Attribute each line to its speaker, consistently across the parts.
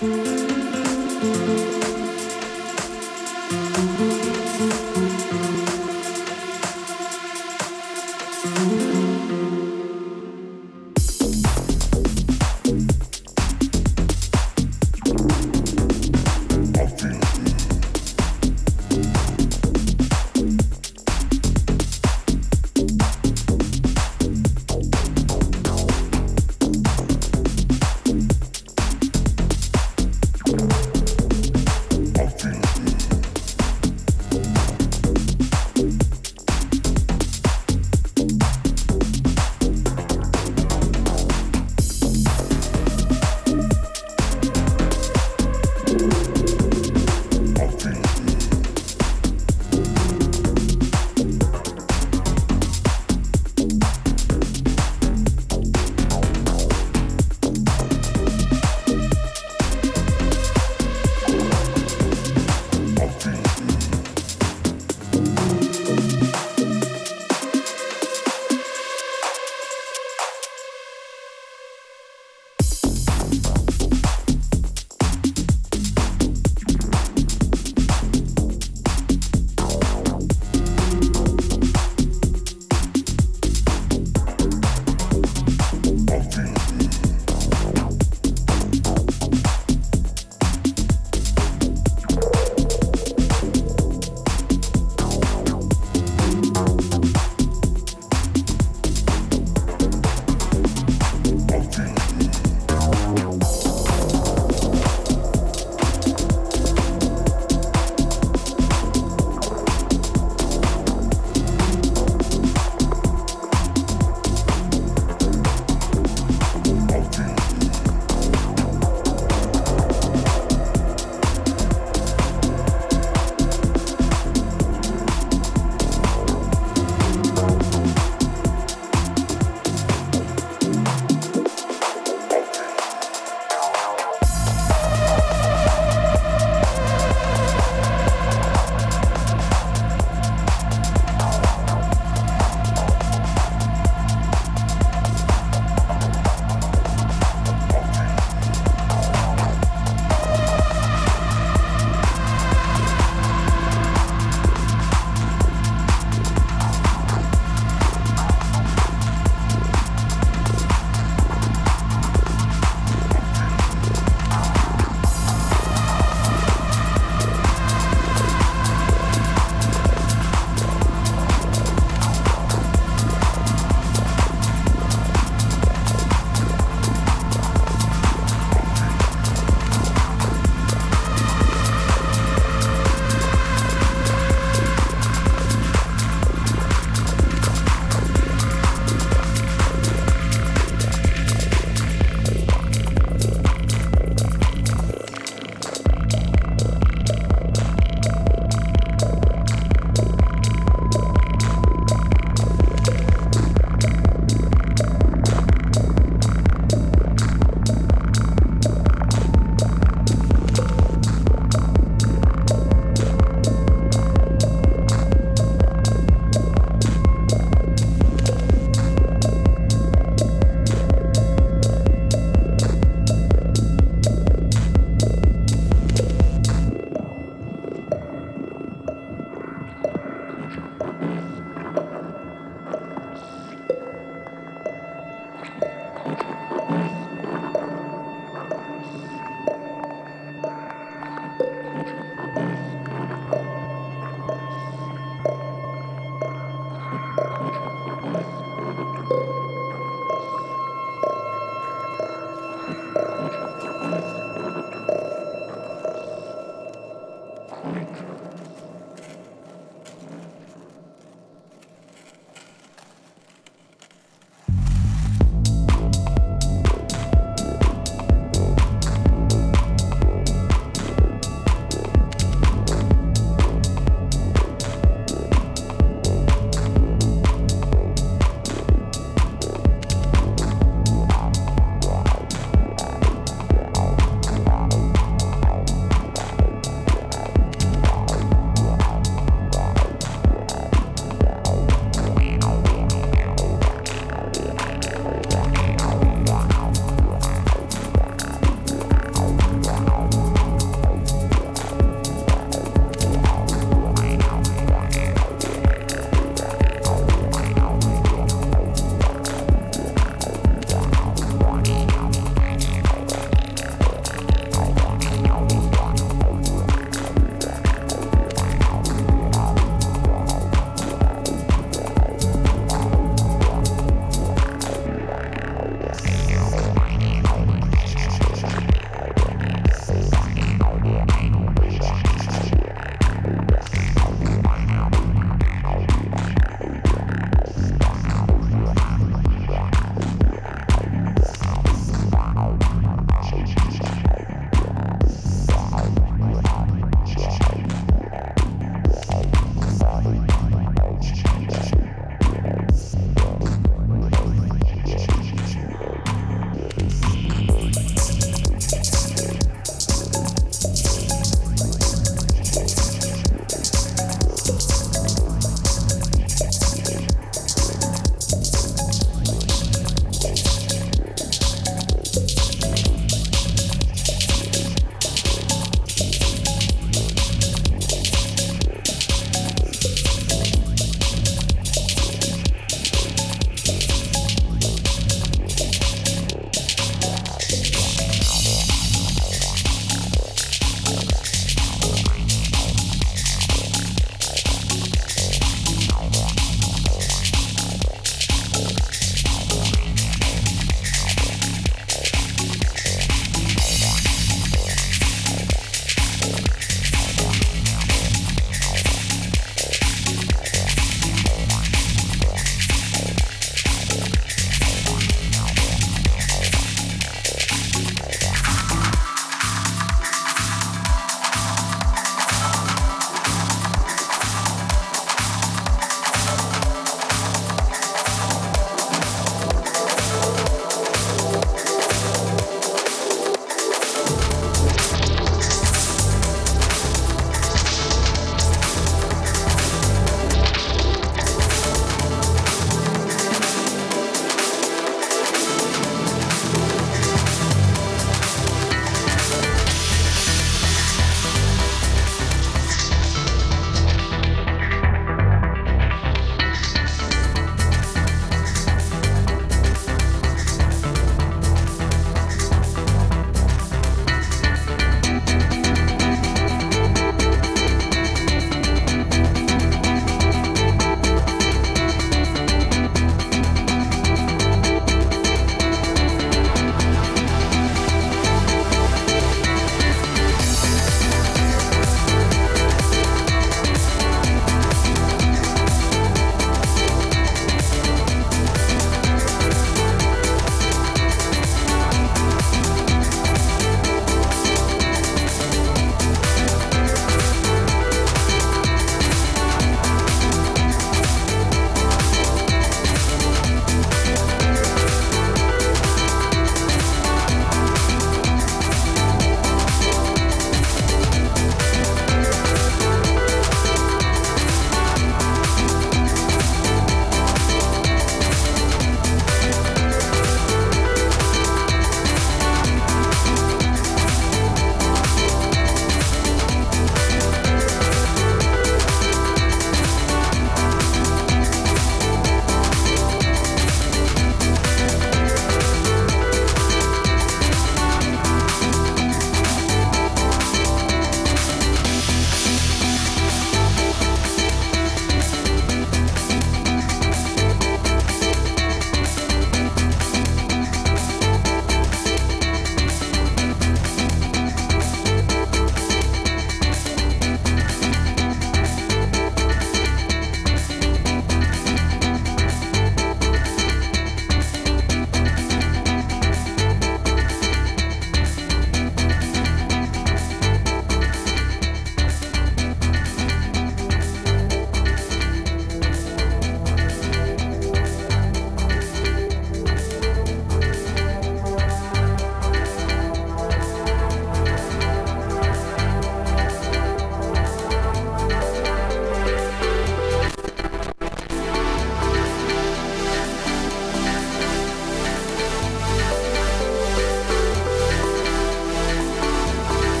Speaker 1: Bye.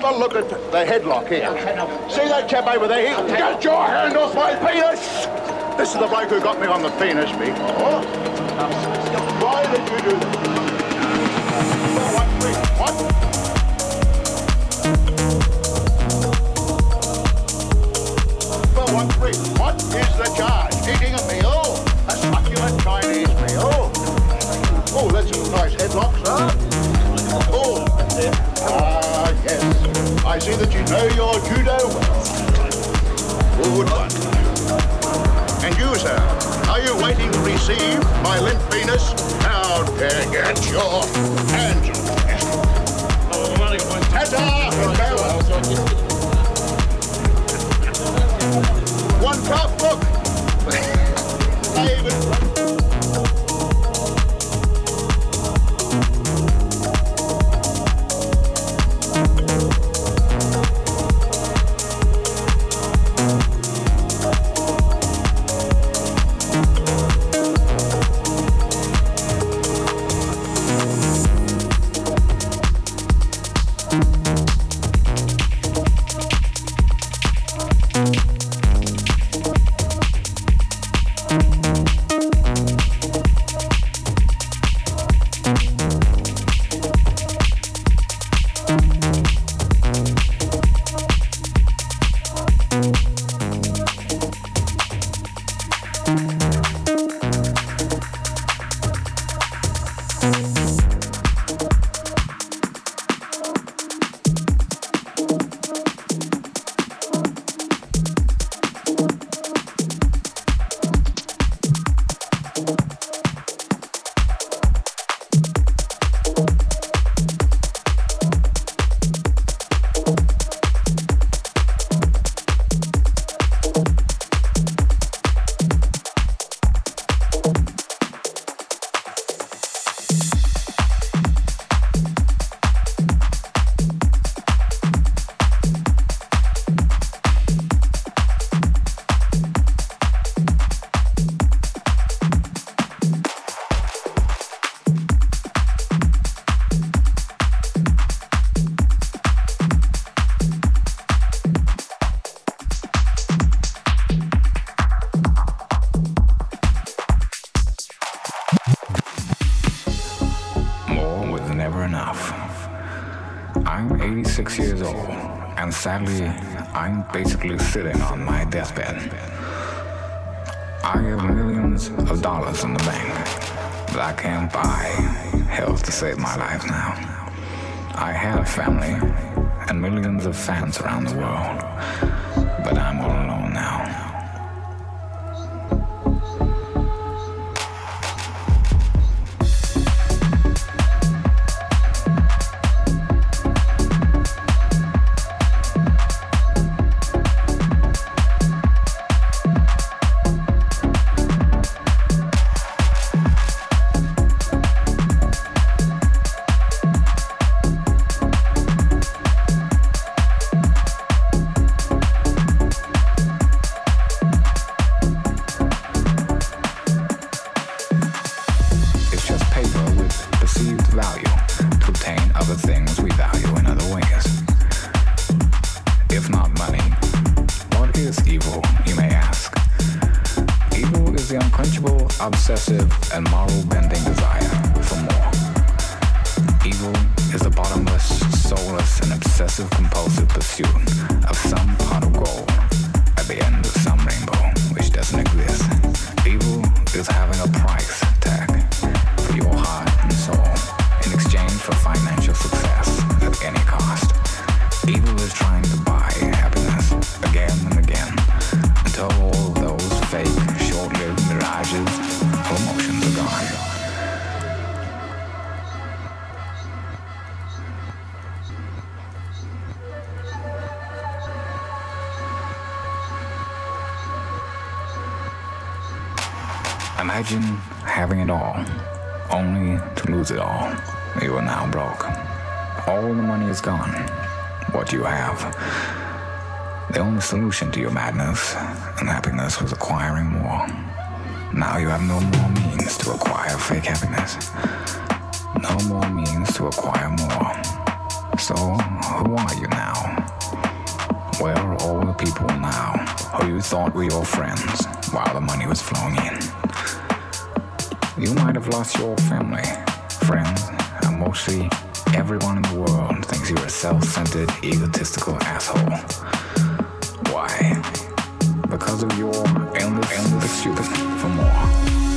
Speaker 1: Have a look at the headlock here. See that chap over there? He, get your hand off my penis! This is the bloke who got me on the penis, me. Oh. Why did you do that? What? Is the charge? Eating a meal? See that you know your judo well. Good one. And you, sir, are you waiting to receive my limp penis? Now, get your hands
Speaker 2: around the world, value to obtain other things we value in other ways. If not money, what is evil, you may ask? Evil is the unquenchable, obsessive, and moral bending desire for more. Evil is the bottomless, soulless, and obsessive compulsive pursuit of some pot of gold at the end of some All the money is gone. What you have. The only solution to your madness and happiness was acquiring more. Now you have no more means to acquire fake happiness. No more means to acquire more. So, who are you now? Where are all the people now who you thought were your friends while the money was flowing in? You might have lost your family, friends, and mostly everyone in the world thinks you're a self-centered, egotistical asshole. Why? Because of your endless, endless stupid for more.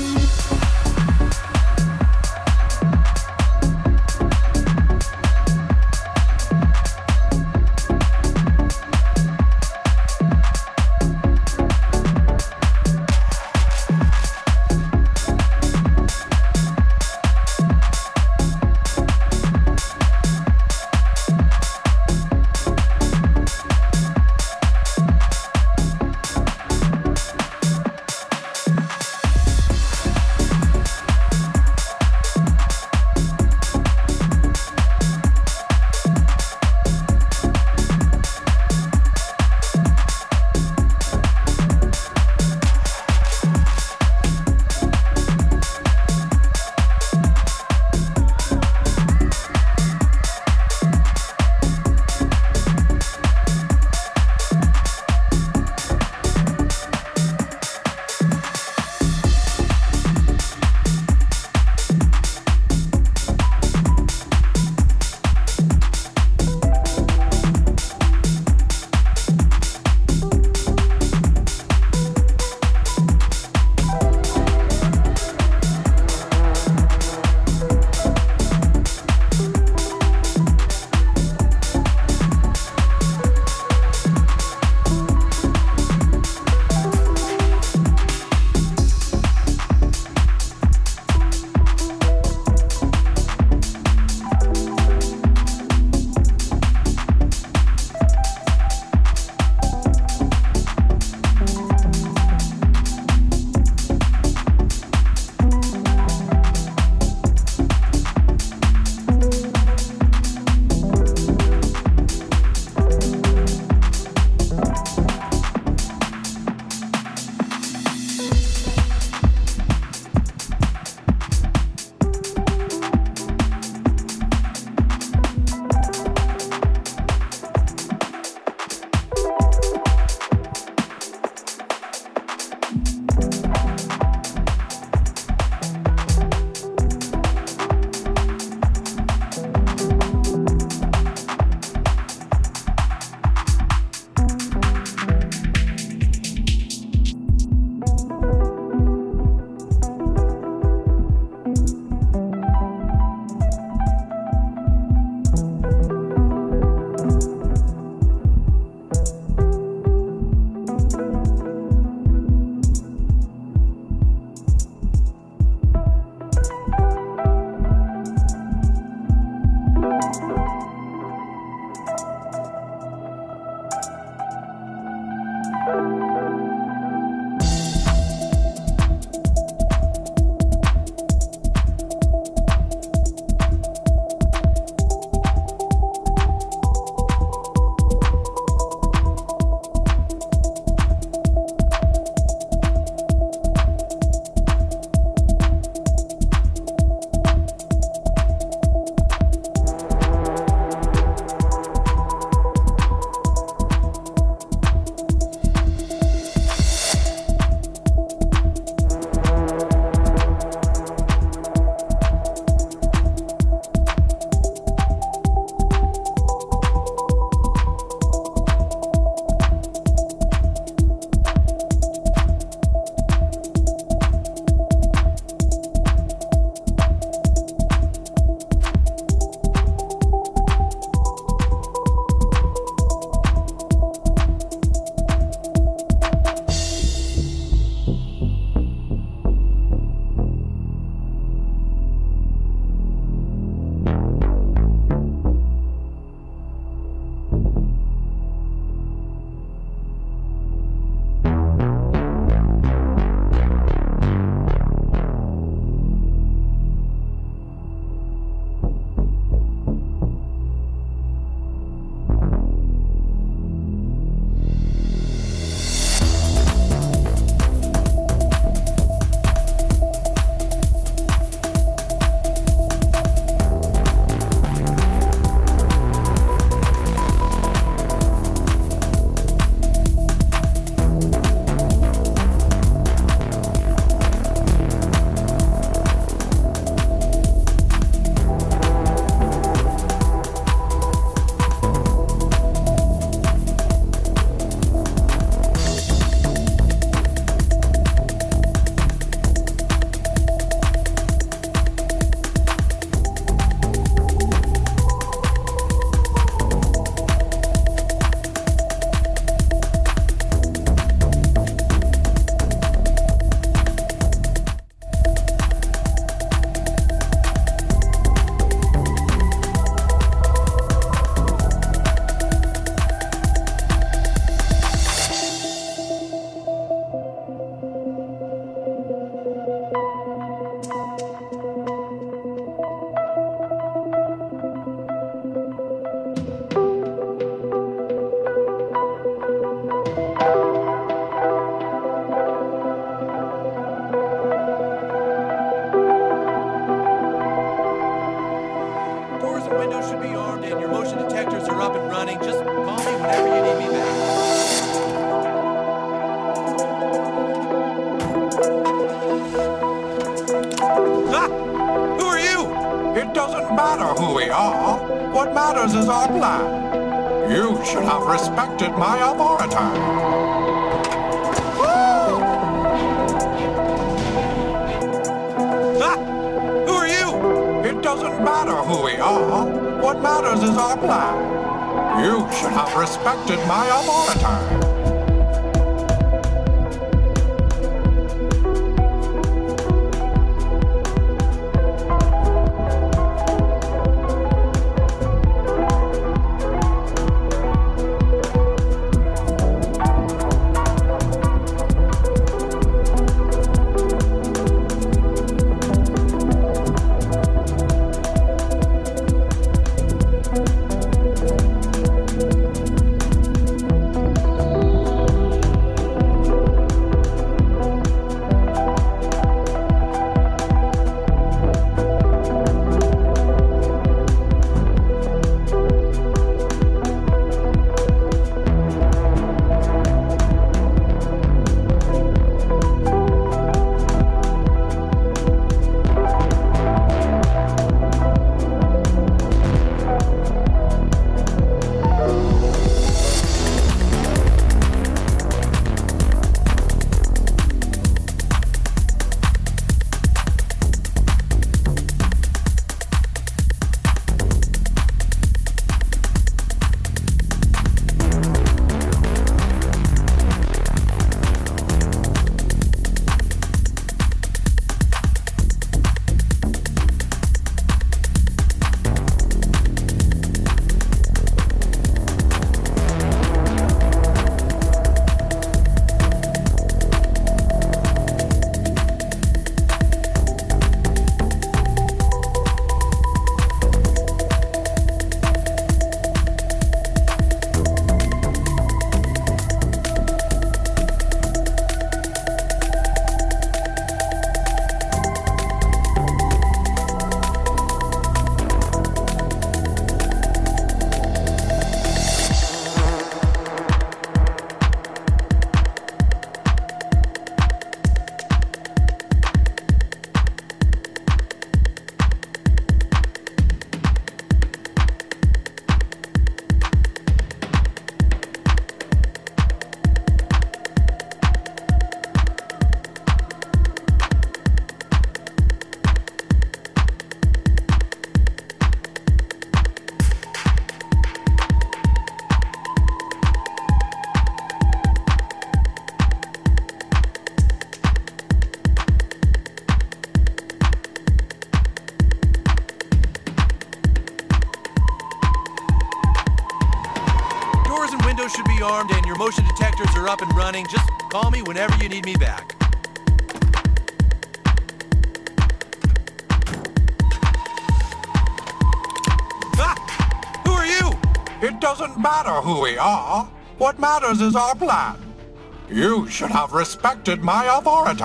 Speaker 3: Your windows should be armed and your motion detectors are up
Speaker 4: and running. Just call me whenever you need me back.
Speaker 3: It doesn't matter who we are. What matters is our plan. You should have respected my authority.
Speaker 4: Matter who we are. What matters is our plan. You should have respected my authority. Up and running. Just call me whenever you need me back. Ah! Who are you?
Speaker 3: It doesn't matter who we are. What matters is our plan. You should have respected my authority.